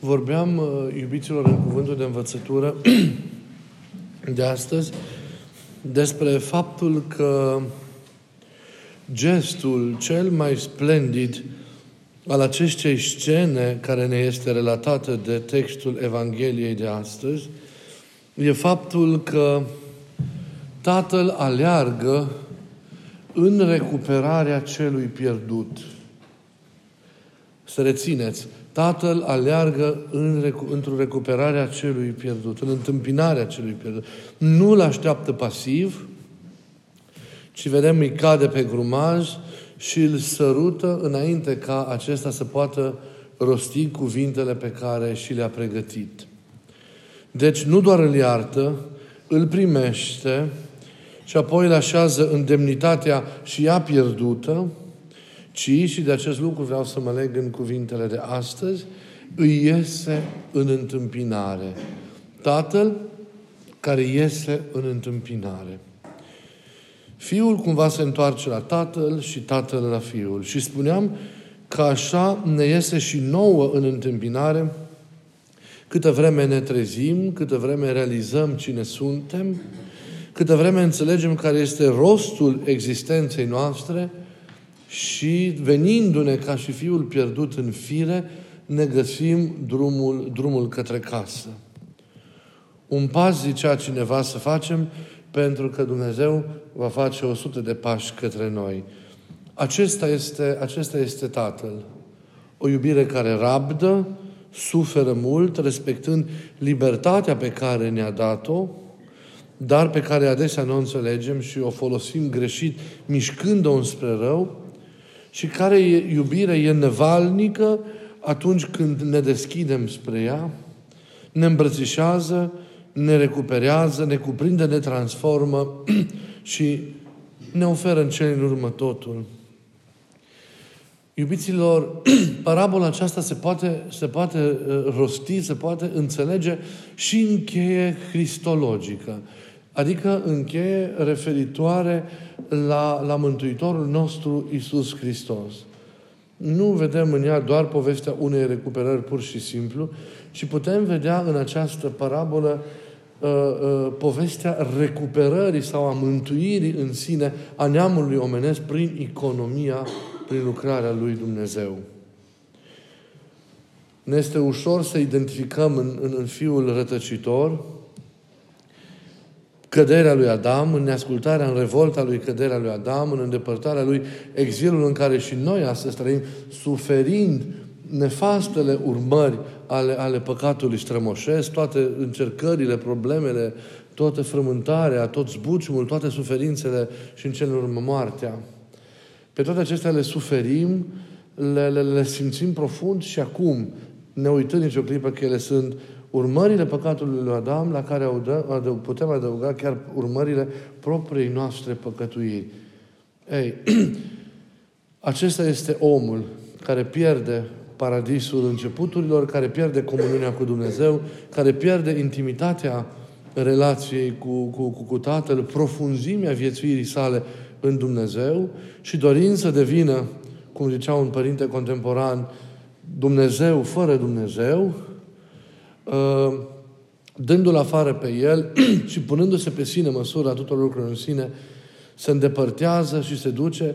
Vorbeam, uh, iubiților, în cuvântul de învățătură de astăzi despre faptul că gestul cel mai splendid al acestei scene care ne este relatată de textul Evangheliei de astăzi e faptul că Tatăl aleargă în recuperarea celui pierdut. Să rețineți, Tatăl aleargă în, într-o recuperare a celui pierdut, în întâmpinarea celui pierdut. Nu îl așteaptă pasiv, ci vedem îi cade pe grumaj și îl sărută înainte ca acesta să poată rosti cuvintele pe care și le-a pregătit. Deci nu doar îl iartă, îl primește și apoi îl așează în demnitatea și ea pierdută, ci, și de acest lucru vreau să mă leg în cuvintele de astăzi, îi iese în întâmpinare. Tatăl care iese în întâmpinare. Fiul cumva se întoarce la tatăl și tatăl la fiul. Și spuneam că așa ne iese și nouă în întâmpinare câtă vreme ne trezim, câtă vreme realizăm cine suntem, câtă vreme înțelegem care este rostul existenței noastre și venindu-ne ca și fiul pierdut în fire, ne găsim drumul, drumul către casă. Un pas, zicea cineva, să facem pentru că Dumnezeu va face o sută de pași către noi. Acesta este, acesta este Tatăl. O iubire care rabdă, suferă mult, respectând libertatea pe care ne-a dat-o, dar pe care adesea nu o înțelegem și o folosim greșit, mișcând-o înspre rău, și care iubire e nevalnică atunci când ne deschidem spre ea, ne îmbrățișează, ne recuperează, ne cuprinde, ne transformă și ne oferă în cele în urmă totul. Iubiților, parabola aceasta se poate, se poate uh, rosti, se poate înțelege și în cheie cristologică, adică în cheie referitoare la, la Mântuitorul nostru Isus Hristos. Nu vedem în ea doar povestea unei recuperări pur și simplu, ci putem vedea în această parabolă uh, uh, povestea recuperării sau a mântuirii în sine a neamului omenesc prin economia prin lucrarea lui Dumnezeu. Ne este ușor să identificăm în, în, în fiul rătăcitor căderea lui Adam, în neascultarea, în revolta lui căderea lui Adam, în îndepărtarea lui, exilul în care și noi astăzi trăim, suferind nefastele urmări ale, ale păcatului strămoșesc, toate încercările, problemele, toată frământarea, tot zbuciumul, toate suferințele și în cel urmă moartea. Pe toate acestea le suferim, le, le, le simțim profund și acum ne uităm nicio clipă că ele sunt urmările păcatului lui Adam, la care adăug, putem adăuga chiar urmările propriei noastre păcătuiri. Ei, acesta este omul care pierde paradisul începuturilor, care pierde comuniunea cu Dumnezeu, care pierde intimitatea relației cu, cu, cu, cu Tatăl, profunzimea viețuirii sale în Dumnezeu și dorind să devină, cum zicea un părinte contemporan, Dumnezeu fără Dumnezeu, uh, dându-l afară pe el și punându-se pe sine măsura tuturor lucrurilor în sine, se îndepărtează și se duce,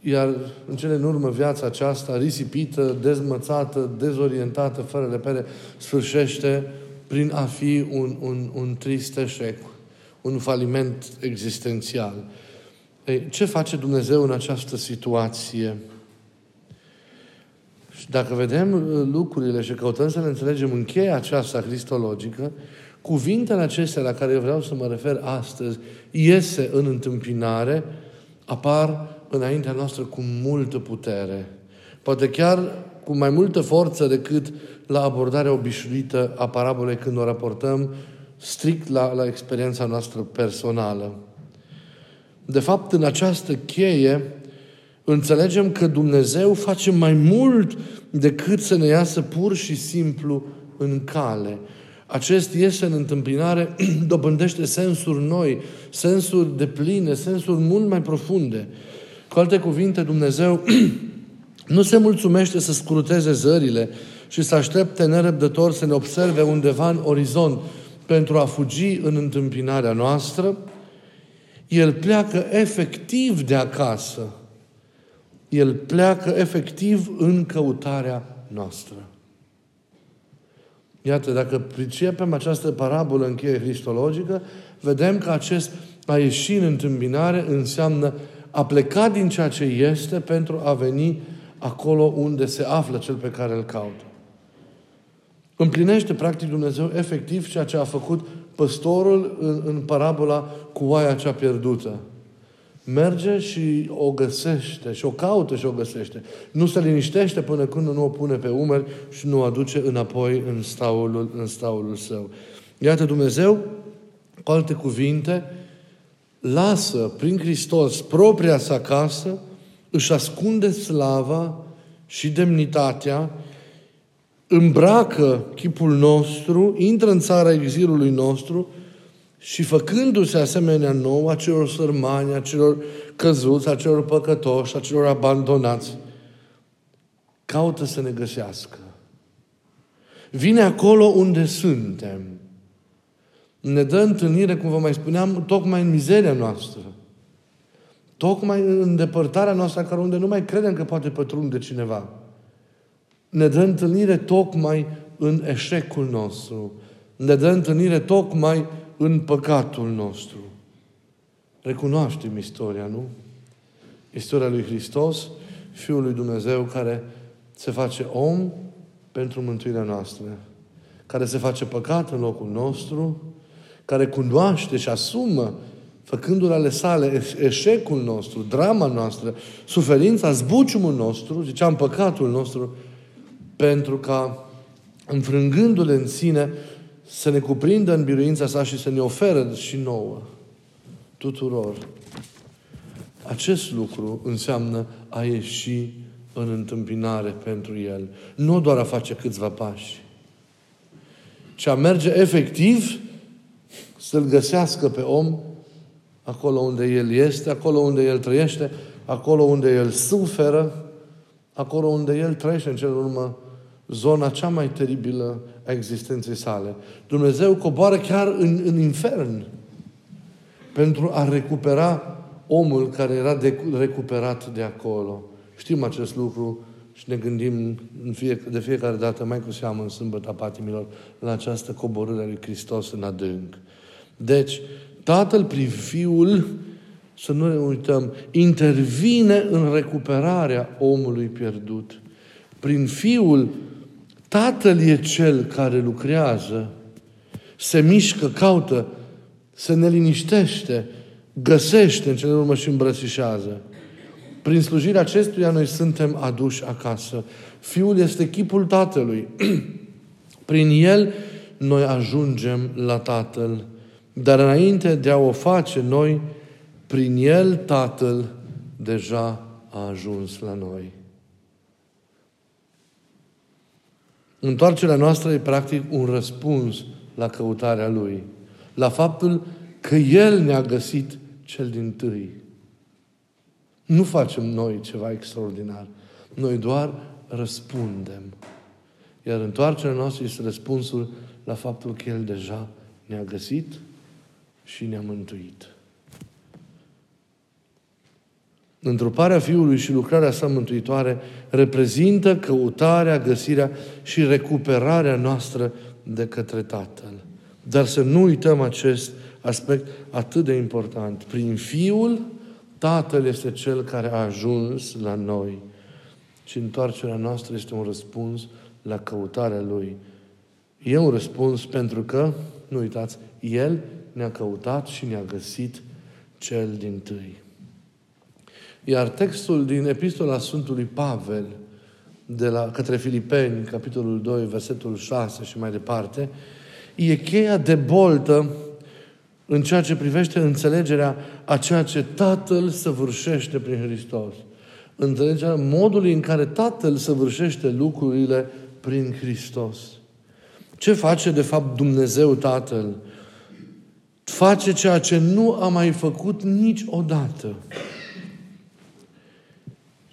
iar în cele în urmă viața aceasta, risipită, dezmățată, dezorientată, fără repere, sfârșește prin a fi un, un, un trist eșec, un faliment existențial. Ei, ce face Dumnezeu în această situație? Și dacă vedem uh, lucrurile și căutăm să le înțelegem în cheia aceasta cristologică, cuvintele acestea la care eu vreau să mă refer astăzi, iese în întâmpinare, apar înaintea noastră cu multă putere. Poate chiar cu mai multă forță decât la abordarea obișnuită a parabolei când o raportăm strict la, la experiența noastră personală. De fapt, în această cheie înțelegem că Dumnezeu face mai mult decât să ne iasă pur și simplu în cale. Acest iese în întâmpinare dobândește sensuri noi, sensuri de pline, sensuri mult mai profunde. Cu alte cuvinte, Dumnezeu nu se mulțumește să scruteze zările și să aștepte nerăbdător să ne observe undeva în orizont pentru a fugi în întâmpinarea noastră, el pleacă efectiv de acasă. El pleacă efectiv în căutarea noastră. Iată, dacă pricepem această parabolă încheie cristologică, vedem că acest a ieși în întâmpinare înseamnă a pleca din ceea ce este pentru a veni acolo unde se află cel pe care îl caută. Împlinește, practic, Dumnezeu efectiv ceea ce a făcut păstorul în, în parabola cu oaia cea pierdută. Merge și o găsește, și o caută și o găsește. Nu se liniștește până când nu o pune pe umeri și nu o aduce înapoi în staulul, în staulul său. Iată Dumnezeu, cu alte cuvinte, lasă prin Hristos propria sa casă, își ascunde slava și demnitatea, îmbracă chipul nostru, intră în țara exilului nostru și făcându-se asemenea nou acelor sărmani, acelor căzuți, acelor păcătoși, acelor abandonați, caută să ne găsească. Vine acolo unde suntem. Ne dă întâlnire, cum vă mai spuneam, tocmai în mizeria noastră. Tocmai în îndepărtarea noastră, care unde nu mai credem că poate pătrunde cineva. Ne dă întâlnire tocmai în eșecul nostru. Ne dă întâlnire tocmai în păcatul nostru. Recunoaștem istoria, nu? Istoria lui Hristos, Fiul lui Dumnezeu, care se face om pentru mântuirea noastră, care se face păcat în locul nostru, care cunoaște și asumă, făcându-le ale sale, eșecul nostru, drama noastră, suferința, zbuciumul nostru, ziceam păcatul nostru, pentru ca, înfrângându-le în sine, să ne cuprindă în biruința sa și să ne oferă și nouă, tuturor. Acest lucru înseamnă a ieși în întâmpinare pentru El. Nu doar a face câțiva pași, ci a merge efectiv să-L găsească pe om acolo unde El este, acolo unde El trăiește, acolo unde El suferă, acolo unde El trăiește în cel urmă zona cea mai teribilă a existenței sale. Dumnezeu coboară chiar în, în infern pentru a recupera omul care era de, recuperat de acolo. Știm acest lucru și ne gândim în fie, de fiecare dată, mai cu seamă în sâmbătă patimilor, la această coborâre a lui Hristos în adânc. Deci, Tatăl prin Fiul, să nu ne uităm, intervine în recuperarea omului pierdut. Prin Fiul Tatăl e Cel care lucrează, se mișcă, caută, se neliniștește, găsește în cele urmă și îmbrățișează. Prin slujirea acestuia noi suntem aduși acasă. Fiul este chipul Tatălui. Prin El noi ajungem la Tatăl. Dar înainte de a o face noi, prin El Tatăl deja a ajuns la noi. Întoarcerea noastră e practic un răspuns la căutarea Lui. La faptul că El ne-a găsit cel din tâi. Nu facem noi ceva extraordinar. Noi doar răspundem. Iar întoarcerea noastră este răspunsul la faptul că El deja ne-a găsit și ne-a mântuit. Întruparea Fiului și lucrarea sa mântuitoare reprezintă căutarea, găsirea și recuperarea noastră de către Tatăl. Dar să nu uităm acest aspect atât de important. Prin Fiul, Tatăl este Cel care a ajuns la noi. Și întoarcerea noastră este un răspuns la căutarea Lui. E un răspuns pentru că, nu uitați, El ne-a căutat și ne-a găsit cel din tâi. Iar textul din Epistola Sfântului Pavel, de la, către Filipeni, capitolul 2, versetul 6 și mai departe, e cheia de boltă în ceea ce privește înțelegerea a ceea ce Tatăl săvârșește prin Hristos. Înțelegerea modului în care Tatăl săvârșește lucrurile prin Hristos. Ce face de fapt Dumnezeu Tatăl? Face ceea ce nu a mai făcut niciodată.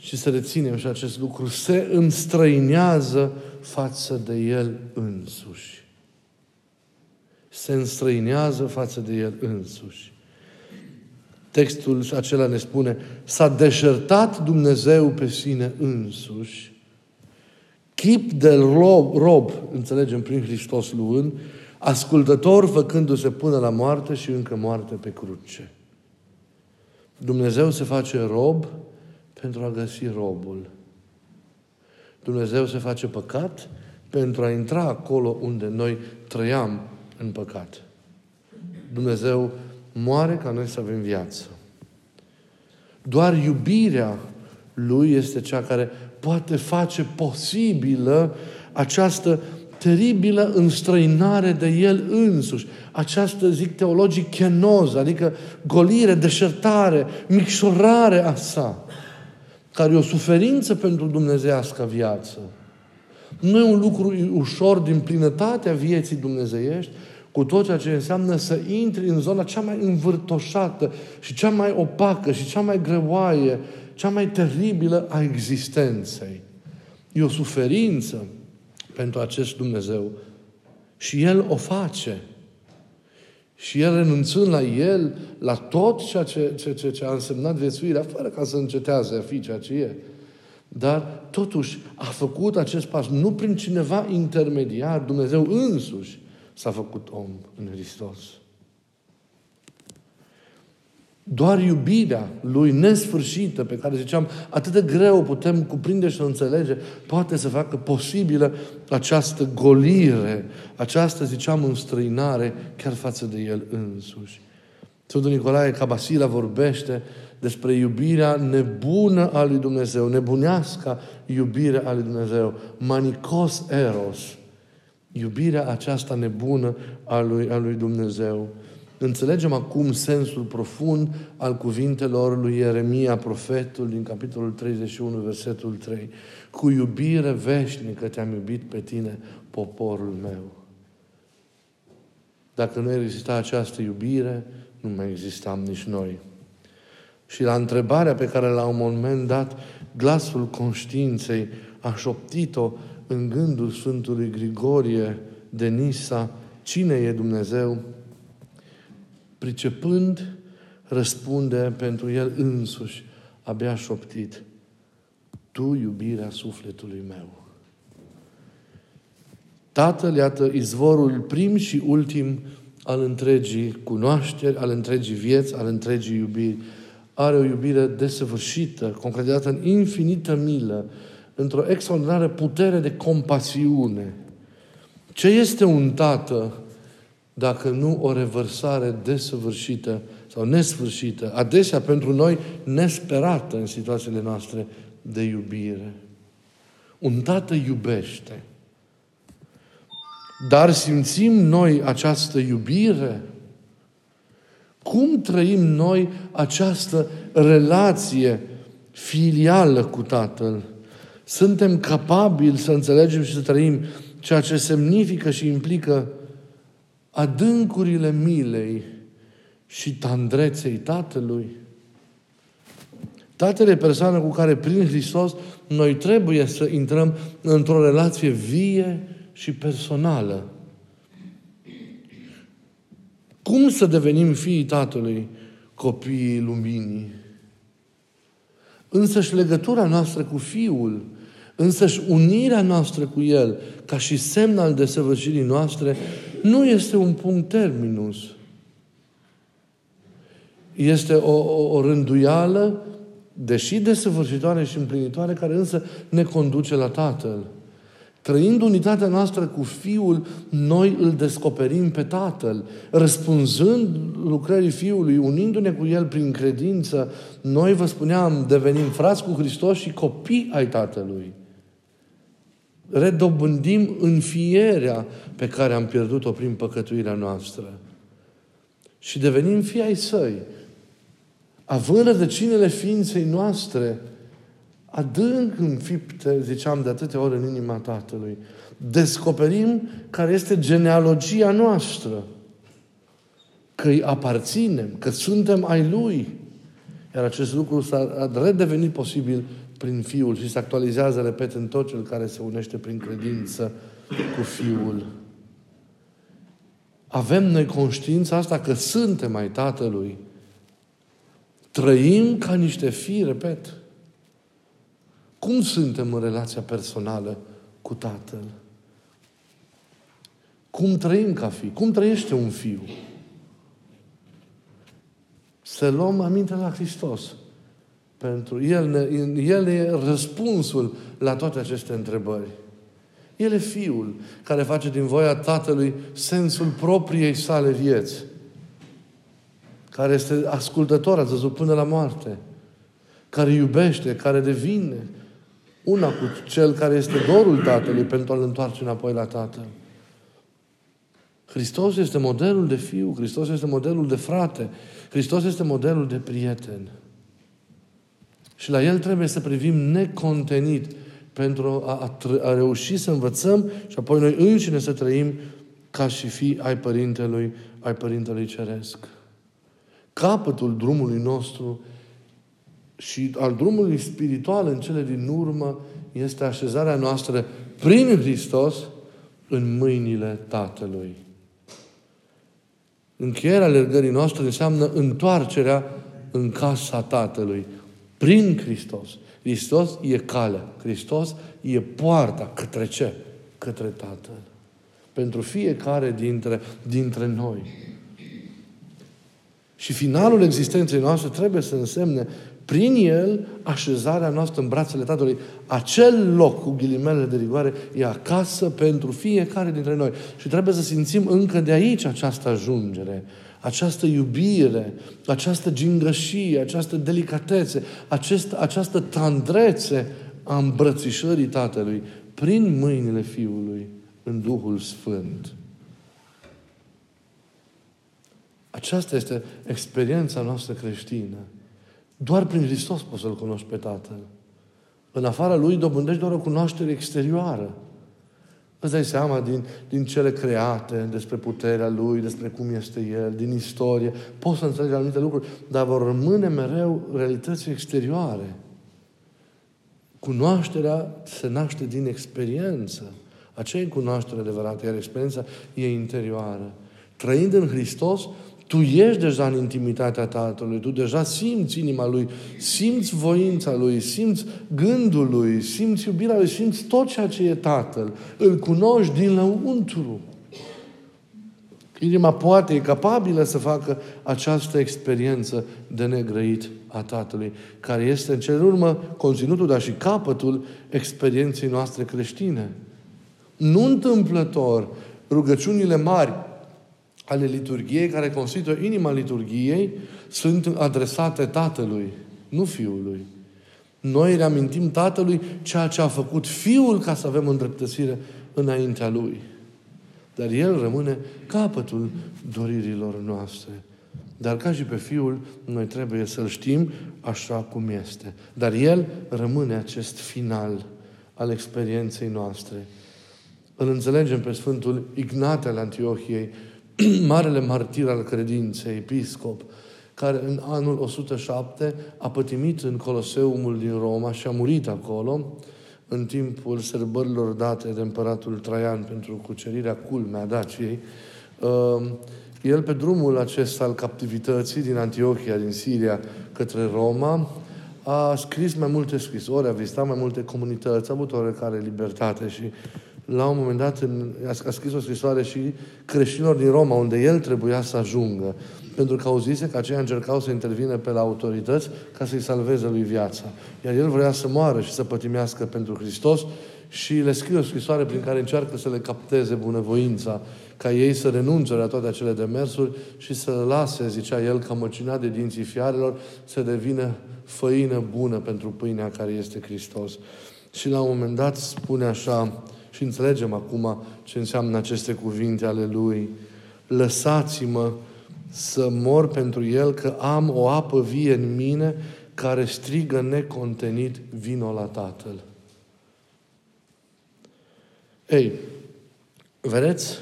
Și să reținem și acest lucru, se înstrăinează față de El însuși. Se înstrăinează față de El însuși. Textul acela ne spune, s-a deșertat Dumnezeu pe sine însuși, chip de rob, rob, înțelegem prin Hristos luând, ascultător făcându-se până la moarte și încă moarte pe cruce. Dumnezeu se face rob pentru a găsi robul. Dumnezeu se face păcat pentru a intra acolo unde noi trăiam în păcat. Dumnezeu moare ca noi să avem viață. Doar iubirea Lui este cea care poate face posibilă această teribilă înstrăinare de El însuși. Această, zic teologic, chenoză, adică golire, deșertare, micșorare a sa, care e o suferință pentru dumnezeiască viață. Nu e un lucru ușor din plinătatea vieții dumnezeiești, cu tot ceea ce înseamnă să intri în zona cea mai învârtoșată și cea mai opacă și cea mai greoaie, cea mai teribilă a existenței. E o suferință pentru acest Dumnezeu și El o face. Și El renunțând la El, la tot ceea ce, ce, ce, ce a însemnat viețuirea, fără ca să încetează a fi ceea ce e. Dar totuși a făcut acest pas nu prin cineva intermediar, Dumnezeu însuși, s-a făcut om în Hristos. Doar iubirea lui nesfârșită, pe care ziceam, atât de greu putem cuprinde și să înțelege, poate să facă posibilă această golire, această, ziceam, înstrăinare chiar față de el însuși. Sfântul Nicolae Cabasila vorbește despre iubirea nebună a lui Dumnezeu, nebunească iubire a lui Dumnezeu, manicos eros, Iubirea aceasta nebună a lui, a lui Dumnezeu. Înțelegem acum sensul profund al cuvintelor lui Ieremia, profetul, din capitolul 31, versetul 3. Cu iubire veșnică te-am iubit pe tine, poporul meu. Dacă nu exista această iubire, nu mai existam nici noi. Și la întrebarea pe care la un moment dat glasul conștiinței a șoptit-o în gândul Sfântului Grigorie de Nisa, cine e Dumnezeu, pricepând, răspunde pentru el însuși, abia șoptit, Tu iubirea sufletului meu. Tatăl, iată, izvorul prim și ultim al întregii cunoașteri, al întregii vieți, al întregii iubiri. Are o iubire desăvârșită, concretizată în infinită milă, într-o extraordinară putere de compasiune. Ce este un tată dacă nu o revărsare desăvârșită sau nesfârșită, adesea pentru noi nesperată în situațiile noastre de iubire? Un tată iubește. Dar simțim noi această iubire? Cum trăim noi această relație filială cu Tatăl? suntem capabili să înțelegem și să trăim ceea ce semnifică și implică adâncurile milei și tandreței Tatălui. Tatăl e persoană cu care prin Hristos noi trebuie să intrăm într-o relație vie și personală. Cum să devenim fiii Tatălui, copiii luminii? Însăși legătura noastră cu Fiul, însăși unirea noastră cu El, ca și semn al desăvârșirii noastre, nu este un punct terminus. Este o, o, o rânduială, deși desăvârșitoare și împlinitoare, care însă ne conduce la Tatăl. Trăind unitatea noastră cu Fiul, noi îl descoperim pe Tatăl. Răspunzând lucrării Fiului, unindu-ne cu El prin credință, noi, vă spuneam, devenim frați cu Hristos și copii ai Tatălui. Redobândim înfierea pe care am pierdut-o prin păcătuirea noastră. Și devenim fii ai Săi. Având rădăcinile ființei noastre, adânc înfipte, ziceam de atâtea ori în inima Tatălui. Descoperim care este genealogia noastră. Că îi aparținem, că suntem ai Lui. Iar acest lucru s-a redevenit posibil prin Fiul și se actualizează, repet, în tot cel care se unește prin credință cu Fiul. Avem noi conștiința asta că suntem ai Tatălui. Trăim ca niște fii, repet. Cum suntem în relația personală cu Tatăl? Cum trăim ca fi? Cum trăiește un fiu? Să luăm aminte la Hristos. Pentru El, El e răspunsul la toate aceste întrebări. El e Fiul care face din voia Tatălui sensul propriei sale vieți. Care este ascultător, a văzut până la moarte. Care iubește, care devine una cu Cel care este dorul Tatălui pentru a-L întoarce înapoi la Tatăl. Hristos este modelul de fiu, Hristos este modelul de frate, Hristos este modelul de prieten. Și la El trebuie să privim necontenit pentru a, a, a reuși să învățăm și apoi noi înșine să trăim ca și fi ai Părintelui, ai Părintelui Ceresc. Capătul drumului nostru și al drumului spiritual în cele din urmă este așezarea noastră prin Hristos în mâinile Tatălui. Încheierea alergării noastre înseamnă întoarcerea în casa Tatălui, prin Hristos. Hristos e calea. Hristos e poarta către ce? Către Tatăl. Pentru fiecare dintre, dintre noi. Și finalul existenței noastre trebuie să însemne prin el așezarea noastră în brațele Tatălui. Acel loc, cu ghilimele de rigoare, e acasă pentru fiecare dintre noi. Și trebuie să simțim încă de aici această ajungere, această iubire, această gingășie, această delicatețe, acest, această tandrețe a îmbrățișării Tatălui prin mâinile Fiului în Duhul Sfânt. Aceasta este experiența noastră creștină. Doar prin Hristos poți să-L cunoști pe Tatăl. În afara Lui dobândești doar o cunoaștere exterioară. Îți dai seama din, din cele create, despre puterea Lui, despre cum este El, din istorie. Poți să înțelegi anumite lucruri, dar vor rămâne mereu realități exterioare. Cunoașterea se naște din experiență. Aceea e cunoaștere adevărată, iar experiența e interioară. Trăind în Hristos, tu ești deja în intimitatea Tatălui, tu deja simți inima Lui, simți voința Lui, simți gândul Lui, simți iubirea Lui, simți tot ceea ce e Tatăl. Îl cunoști din lăuntru. Inima poate, e capabilă să facă această experiență de negrăit a Tatălui, care este în cel urmă conținutul, dar și capătul experienței noastre creștine. Nu întâmplător, rugăciunile mari ale liturgiei, care constituie inima liturgiei, sunt adresate Tatălui, nu Fiului. Noi reamintim Tatălui ceea ce a făcut Fiul ca să avem îndreptățire înaintea Lui. Dar El rămâne capătul doririlor noastre. Dar ca și pe Fiul, noi trebuie să-L știm așa cum este. Dar El rămâne acest final al experienței noastre. Îl înțelegem pe Sfântul Ignate al Antiohiei, marele martir al credinței, episcop, care în anul 107 a pătimit în Coloseumul din Roma și a murit acolo în timpul sărbărilor date de împăratul Traian pentru cucerirea culmea Daciei. Uh, el, pe drumul acesta al captivității din Antiohia, din Siria, către Roma, a scris mai multe scrisori, a vizitat mai multe comunități, a avut oarecare libertate și la un moment dat a scris o scrisoare și creștinilor din Roma, unde el trebuia să ajungă, pentru că auzise că aceia încercau să intervină pe la autorități ca să-i salveze lui viața. Iar el vrea să moară și să pătimească pentru Hristos și le scrie o scrisoare prin care încearcă să le capteze bunăvoința, ca ei să renunțe la toate acele demersuri și să lase, zicea el, ca măcinat de dinții fiarelor, să devină făină bună pentru pâinea care este Hristos. Și la un moment dat spune așa, și înțelegem acum ce înseamnă aceste cuvinte ale Lui. Lăsați-mă să mor pentru El, că am o apă vie în mine care strigă necontenit, vino la Tatăl. Ei, vedeți,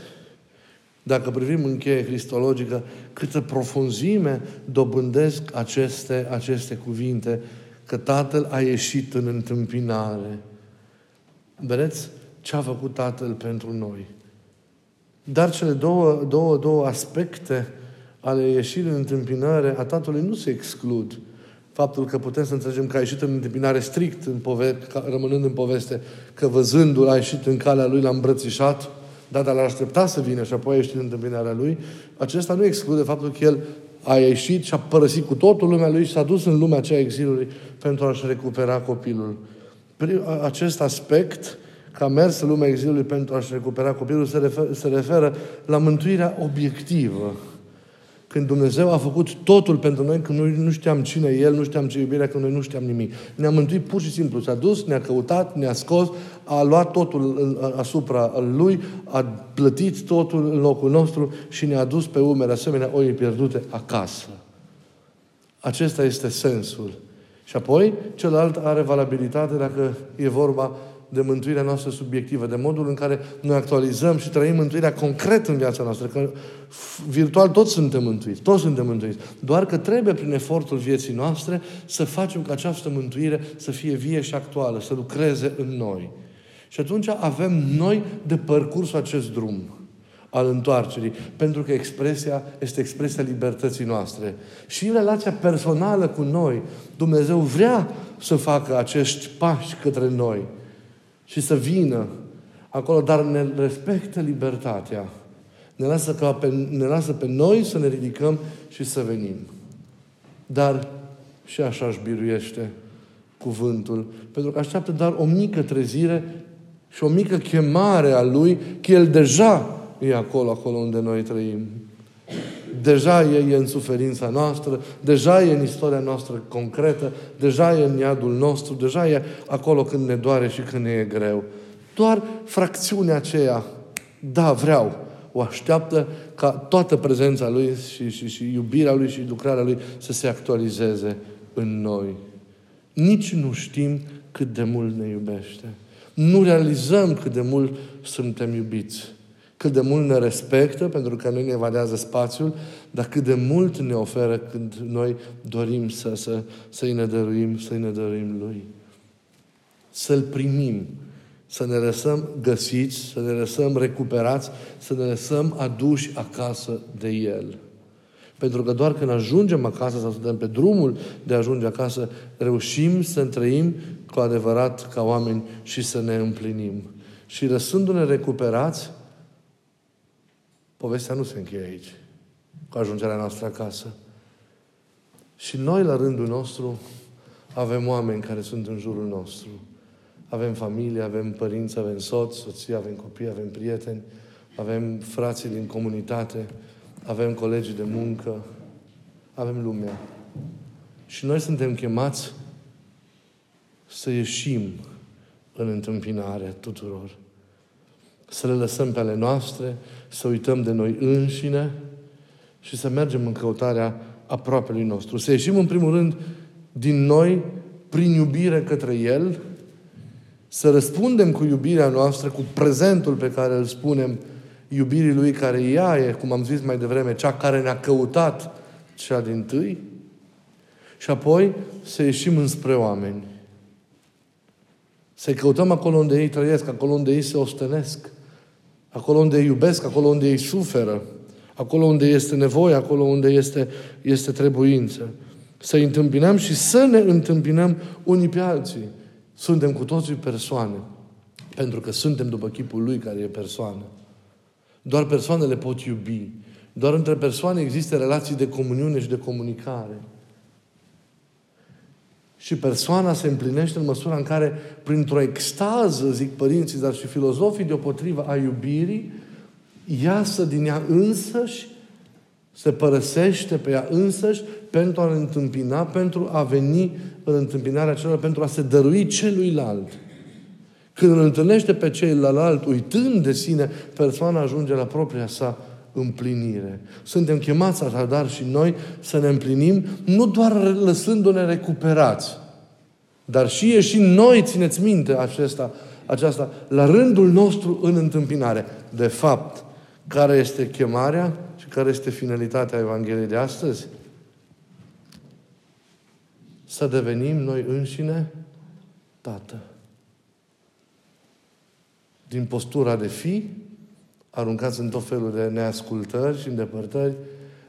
dacă privim în cheie cristologică, câtă profunzime dobândesc aceste, aceste cuvinte că Tatăl a ieșit în întâmpinare. Vedeți ce a făcut Tatăl pentru noi. Dar cele două, două, două aspecte ale ieșirii în întâmpinare a Tatălui nu se exclud. Faptul că putem să înțelegem că a ieșit în întâmpinare strict, în pove- rămânând în poveste, că văzându-l a ieșit în calea lui, l-a îmbrățișat, dar l-a așteptat să vină și apoi a ieșit în întâmpinarea lui, acesta nu exclude faptul că el a ieșit și a părăsit cu totul lumea lui și s-a dus în lumea aceea exilului pentru a-și recupera copilul. Acest aspect, că a mers în lumea exilului pentru a-și recupera copilul, se referă, se referă la mântuirea obiectivă când Dumnezeu a făcut totul pentru noi, când noi nu știam cine e El, nu știam ce iubirea, când noi nu știam nimic. Ne-a mântuit pur și simplu. S-a dus, ne-a căutat, ne-a scos, a luat totul asupra Lui, a plătit totul în locul nostru și ne-a dus pe umere asemenea oii pierdute acasă. Acesta este sensul. Și apoi, celălalt are valabilitate dacă e vorba de mântuirea noastră subiectivă, de modul în care noi actualizăm și trăim mântuirea concret în viața noastră. Că virtual toți suntem mântuiți, toți suntem mântuiți. Doar că trebuie prin efortul vieții noastre să facem ca această mântuire să fie vie și actuală, să lucreze în noi. Și atunci avem noi de parcurs acest drum al întoarcerii, pentru că expresia este expresia libertății noastre. Și în relația personală cu noi, Dumnezeu vrea să facă acești pași către noi și să vină acolo, dar ne respectă libertatea. Ne lasă, ca pe, ne lasă pe noi să ne ridicăm și să venim. Dar și așa își biruiește cuvântul. Pentru că așteaptă doar o mică trezire și o mică chemare a Lui, că El deja e acolo, acolo unde noi trăim. Deja e, e în suferința noastră, deja e în istoria noastră concretă, deja e în iadul nostru, deja e acolo când ne doare și când ne e greu. Doar fracțiunea aceea, da, vreau, o așteaptă ca toată prezența Lui și, și, și iubirea Lui și lucrarea Lui să se actualizeze în noi. Nici nu știm cât de mult ne iubește. Nu realizăm cât de mult suntem iubiți cât de mult ne respectă, pentru că nu ne evadează spațiul, dar cât de mult ne oferă când noi dorim să, să, să-i ne dăruim, să-i ne dăruim Lui. Să-L primim, să ne lăsăm găsiți, să ne lăsăm recuperați, să ne lăsăm aduși acasă de El. Pentru că doar când ajungem acasă sau suntem pe drumul de a ajunge acasă, reușim să trăim cu adevărat ca oameni și să ne împlinim. Și lăsându-ne recuperați, Povestea nu se încheie aici, cu ajungerea noastră acasă. Și noi, la rândul nostru, avem oameni care sunt în jurul nostru. Avem familie, avem părinți, avem soți, soții, avem copii, avem prieteni, avem frații din comunitate, avem colegii de muncă, avem lumea. Și noi suntem chemați să ieșim în întâmpinare tuturor să le lăsăm pe ale noastre, să uităm de noi înșine și să mergem în căutarea aproapelui nostru. Să ieșim în primul rând din noi prin iubire către El, să răspundem cu iubirea noastră, cu prezentul pe care îl spunem iubirii Lui, care ea e, cum am zis mai devreme, cea care ne-a căutat cea din tâi, și apoi să ieșim înspre oameni. Să-i căutăm acolo unde ei trăiesc, acolo unde ei se ostenesc, acolo unde îi iubesc, acolo unde ei suferă, acolo unde este nevoie, acolo unde este, este trebuință. Să-i întâmpinăm și să ne întâmpinăm unii pe alții. Suntem cu toții persoane. Pentru că suntem după chipul Lui care e persoană. Doar persoanele pot iubi. Doar între persoane există relații de comuniune și de comunicare. Și persoana se împlinește în măsura în care, printr-o extază, zic părinții, dar și filozofii deopotrivă a iubirii, iasă din ea însăși, se părăsește pe ea însăși pentru a întâmpina, pentru a veni în întâmpinarea celor, pentru a se dărui celuilalt. Când îl întâlnește pe ceilalalt, uitând de sine, persoana ajunge la propria sa împlinire. Suntem chemați așadar și noi să ne împlinim, nu doar lăsându-ne recuperați, dar și ieșind noi, țineți minte acesta, aceasta, la rândul nostru în întâmpinare. De fapt, care este chemarea și care este finalitatea Evangheliei de astăzi? să devenim noi înșine tată. Din postura de fi, aruncați în tot felul de neascultări și îndepărtări,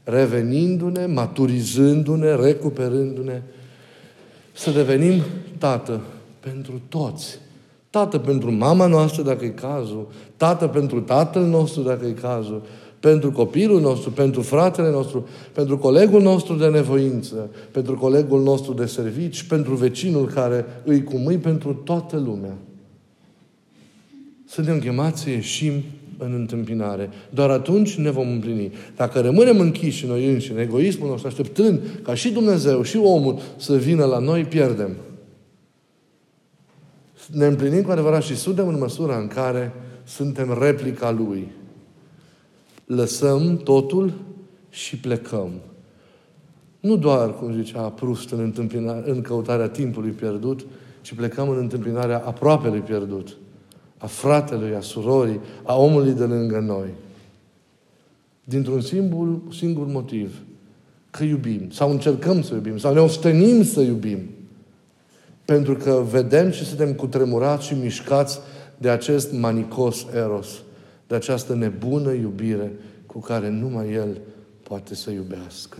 revenindu-ne, maturizându-ne, recuperându-ne, să devenim tată pentru toți. Tată pentru mama noastră, dacă e cazul, tată pentru tatăl nostru, dacă e cazul, pentru copilul nostru, pentru fratele nostru, pentru colegul nostru de nevoință, pentru colegul nostru de servici, pentru vecinul care îi cu mâini, pentru toată lumea. Suntem chemați să ieșim în întâmpinare. Doar atunci ne vom împlini. Dacă rămânem închiși noi înșine, egoismul nostru, așteptând ca și Dumnezeu și omul să vină la noi, pierdem. Ne împlinim cu adevărat și suntem în măsura în care suntem replica Lui. Lăsăm totul și plecăm. Nu doar, cum zicea Prust, în, în căutarea timpului pierdut, ci plecăm în întâmpinarea aproapelui pierdut a fratelui, a surorii, a omului de lângă noi. Dintr-un singur, singur motiv. Că iubim. Sau încercăm să iubim. Sau ne ostenim să iubim. Pentru că vedem și suntem cutremurați și mișcați de acest manicos eros. De această nebună iubire cu care numai El poate să iubească.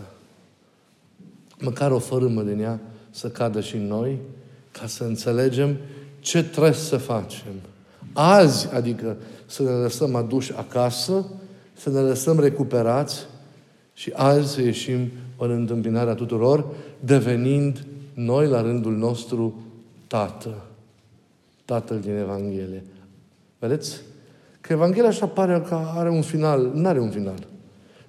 Măcar o fărâmă din ea să cadă și noi, ca să înțelegem ce trebuie să facem – Azi, adică să ne lăsăm aduși acasă, să ne lăsăm recuperați și azi să ieșim în întâmpinarea tuturor, devenind noi la rândul nostru Tată. Tatăl din Evanghelie. Vedeți? Că Evanghelia așa pare că are un final. Nu are un final.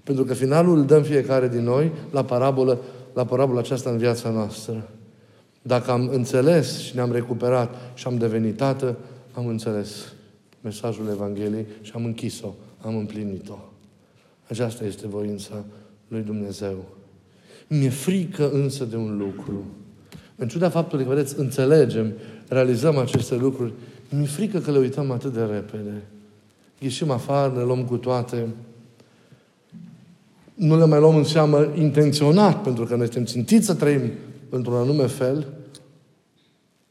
Pentru că finalul îl dăm fiecare din noi la parabolă, la parabola aceasta în viața noastră. Dacă am înțeles și ne-am recuperat și am devenit tată, am înțeles mesajul Evangheliei și am închis-o, am împlinit-o. Aceasta este voința lui Dumnezeu. Mi-e frică însă de un lucru. În ciuda faptului că, vedeți, înțelegem, realizăm aceste lucruri, mi-e frică că le uităm atât de repede. Ieșim afară, ne luăm cu toate. Nu le mai luăm în seamă intenționat, pentru că noi suntem țintiți să trăim într-un anume fel.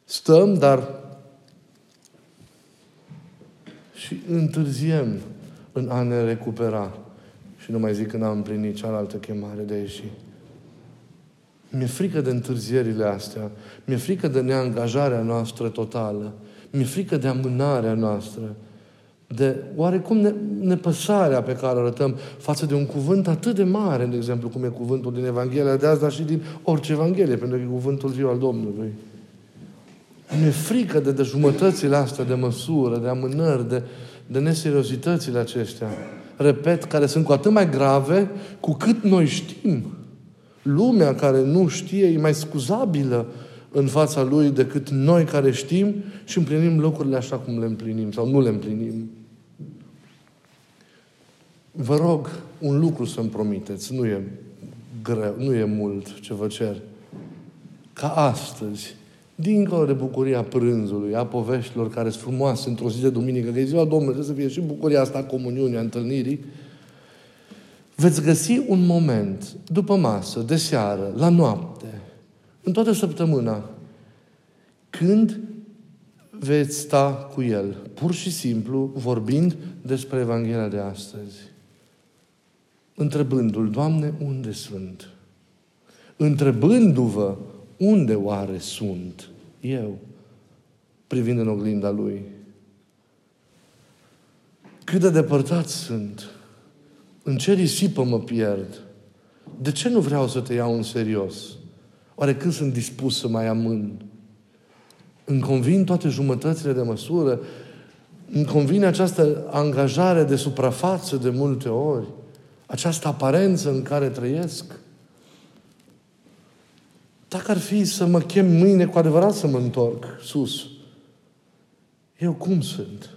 Stăm, dar și întârziem în a ne recupera. Și nu mai zic când am împlinit cealaltă chemare de a ieși. Mi-e frică de întârzierile astea. Mi-e frică de neangajarea noastră totală. Mi-e frică de amânarea noastră. De oarecum ne, nepăsarea pe care o arătăm față de un cuvânt atât de mare, de exemplu, cum e cuvântul din Evanghelia de azi, dar și din orice Evanghelie, pentru că e cuvântul viu al Domnului. Mi-e frică de, de jumătățile astea de măsură, de amânări, de, de neseriozitățile acestea. Repet, care sunt cu atât mai grave cu cât noi știm. Lumea care nu știe e mai scuzabilă în fața lui decât noi care știm și împlinim lucrurile așa cum le împlinim sau nu le împlinim. Vă rog un lucru să-mi promiteți, nu e greu, nu e mult ce vă cer. Ca astăzi, dincolo de bucuria prânzului, a poveștilor care sunt frumoase într-o zi de duminică, că e ziua Domnului, trebuie să fie și bucuria asta a comuniunii, a întâlnirii, veți găsi un moment, după masă, de seară, la noapte, în toată săptămâna, când veți sta cu El, pur și simplu, vorbind despre Evanghelia de astăzi. Întrebându-L, Doamne, unde sunt? Întrebându-vă, unde oare sunt eu, privind în oglinda Lui? Cât de depărtat sunt? În ce risipă mă pierd? De ce nu vreau să te iau în serios? Oare când sunt dispus să mai amân? Îmi convin toate jumătățile de măsură? Îmi convine această angajare de suprafață de multe ori? Această aparență în care trăiesc? Dacă ar fi să mă chem mâine cu adevărat să mă întorc sus, eu cum sunt?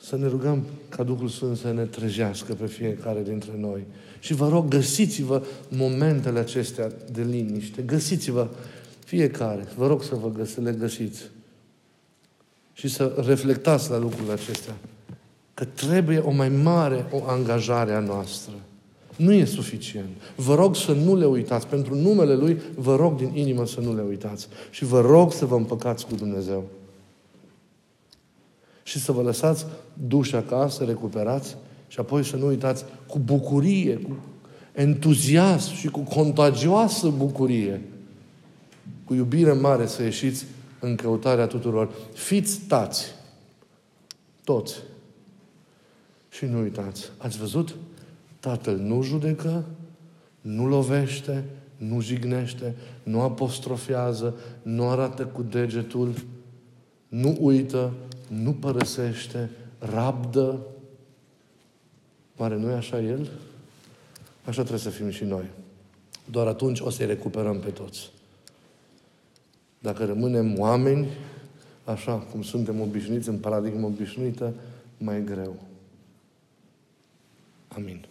Să ne rugăm ca Duhul Sfânt să ne trezească pe fiecare dintre noi. Și vă rog, găsiți-vă momentele acestea de liniște. Găsiți-vă fiecare. Vă rog să vă găsi, le găsiți. Și să reflectați la lucrurile acestea. Că trebuie o mai mare o angajare a noastră. Nu e suficient. Vă rog să nu le uitați. Pentru numele Lui, vă rog din inimă să nu le uitați. Și vă rog să vă împăcați cu Dumnezeu. Și să vă lăsați duși acasă, recuperați și apoi să nu uitați cu bucurie, cu entuziasm și cu contagioasă bucurie, cu iubire mare să ieșiți în căutarea tuturor. Fiți tați. Toți. Și nu uitați. Ați văzut? Tatăl nu judecă, nu lovește, nu jignește, nu apostrofează, nu arată cu degetul, nu uită, nu părăsește, rabdă. Oare nu e așa El? Așa trebuie să fim și noi. Doar atunci o să-i recuperăm pe toți. Dacă rămânem oameni, așa cum suntem obișnuiți, în paradigmă obișnuită, mai greu. Amin.